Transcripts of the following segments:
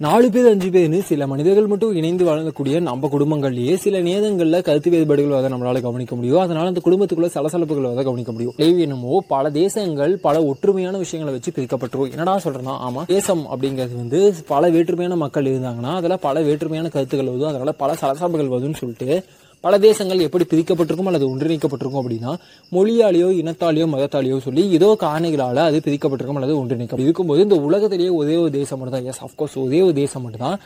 நாலு பேர் அஞ்சு பேர்னு சில மனிதர்கள் மட்டும் இணைந்து வாழக்கூடிய நம்ம குடும்பங்கள்லயே சில நேரங்கள்ல கருத்து வேறுபாடுகள் வர நம்மளால கவனிக்க முடியும். அதனால அந்த குடும்பத்துக்குள்ள சலசலப்புகள் வர கவனிக்க முடியும். விளைவு என்னமோ பல தேசங்கள் பல ஒற்றுமையான விஷயங்களை வச்சு பிரிக்கப்பட்டிருக்கும். என்னடா சொல்றேன்னா ஆமா தேசம் அப்படிங்கிறது வந்து பல வேற்றுமையான மக்கள் இருந்தாங்கன்னா அதில் பல வேற்றுமையான கருத்துக்கள் வருதும் அதனால பல சலசலப்புகள் வருதுன்னு சொல்லிட்டு பல தேசங்கள் எப்படி பிரிக்கப்பட்டிருக்கும் அல்லது ஒன்றிணைக்கப்பட்டிருக்கும் அப்படின்னா மொழியாலேயோ இனத்தாலேயோ மதத்தாலேயோ சொல்லி ஏதோ காரணிகளால் அது பிரிக்கப்பட்டிருக்கும் அல்லது ஒன்றிணைக்கும் இருக்கும்போது இந்த உலகத்திலேயே ஒரே ஒரு தேசம் மட்டும் தான் எஸ் அஃப்கோர்ஸ் ஒரே ஒரு தேசம் மட்டும்தான்.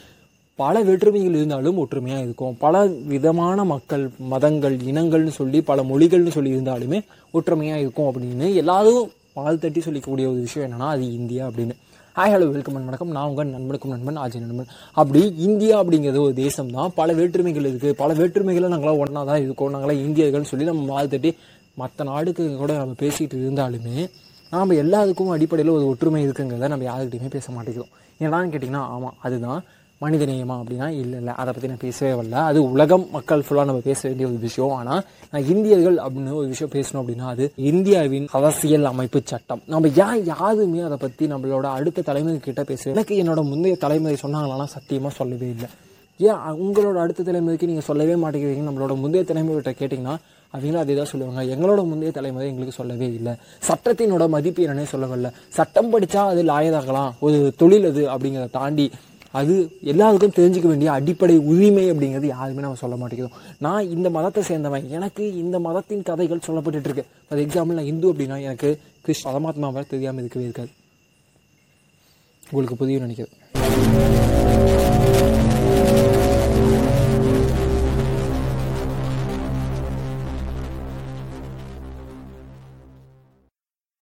பல வேற்றுமைகள் இருந்தாலும் ஒற்றுமையாக இருக்கும். பல விதமான மக்கள் மதங்கள் இனங்கள்னு சொல்லி பல மொழிகள்னு சொல்லி இருந்தாலுமே ஒற்றுமையாக இருக்கும் அப்படின்னு. எல்லாரும் பால் தட்டி சொல்லிக்கக்கூடிய ஒரு விஷயம் என்னென்னா அது இந்தியா அப்படின்னு. ஹாய் ஹலோ வெல்கம் வணக்கம். நான் உங்கள் நண்பனுக்கும் நண்பன் ஆஜய் நண்பன். அப்படி இந்தியா அப்படிங்கிறது ஒரு தேசம் தான் பல வேற்றுமைகள் இருக்குது பல வேற்றுமைகளை நாங்களாம் ஒன்றா தான் இருக்கோம். நாங்களாம் இந்தியர்கள்னு சொல்லி நம்ம பால் மற்ற நாடுக்கு கூட நம்ம பேசிகிட்டு இருந்தாலுமே நாம் எல்லாத்துக்கும் அடிப்படையில் ஒரு ஒற்றுமை இருக்குங்கிறத நம்ம யாருக்கிட்டையுமே பேச மாட்டேங்கிறோம். ஏன்னான்னு கேட்டிங்கன்னா ஆமாம் அதுதான். மனிதநேயமா அப்படின்னா இல்லை இல்லை. அதை பற்றி நான் பேசவே வரல. அது உலகம் மக்கள் ஃபுல்லாக நம்ம பேச வேண்டிய ஒரு விஷயம். ஆனால் நான் இந்தியர்கள் அப்படின்னு ஒரு விஷயம் பேசணும் அப்படின்னா அது இந்தியாவின் அரசியல் அமைப்பு சட்டம். நம்ம ஏன் யாருமே அதை பற்றி நம்மளோட அடுத்த தலைமுறை கிட்ட பேச எனக்கு என்னோட முந்தைய தலைமுறை சொன்னாங்களான்னா சத்தியமாக சொல்லவே இல்லை. ஏன் உங்களோட அடுத்த தலைமுறைக்கு நீங்கள் சொல்லவே மாட்டேங்கிறீங்க நம்மளோட முந்தைய தலைமுறைகிட்ட கேட்டிங்கன்னா அவங்களும் அதே தான் சொல்லுவாங்க. எங்களோட முந்தைய தலைமுறை எங்களுக்கு சொல்லவே இல்லை. சட்டத்தினோட மதிப்பு என்னன்னே சொல்லவில்லை சட்டம் படித்தா அது லாயதாகலாம் ஒரு தொழில் அது அப்படிங்கிறத தாண்டி அது எல்லாருக்கும் தெரிஞ்சுக்க வேண்டிய அடிப்படை உரிமை அப்படிங்கிறது யாருமே நம்ம சொல்ல மாட்டேங்கிறோம் நான் இந்த மதத்தை சேர்ந்தவன். எனக்கு இந்த மதத்தின் கதைகள் சொல்லப்பட்டுட்டு இருக்கு ஃபார் எக்ஸாம்பிள் நான் இந்து அப்படின்னா எனக்கு கிறிஸ்ட் பரமாத்மாவை தெரியாமல் இருக்கவே இருக்காது. உங்களுக்கு புதிய நினைக்கிறேன்.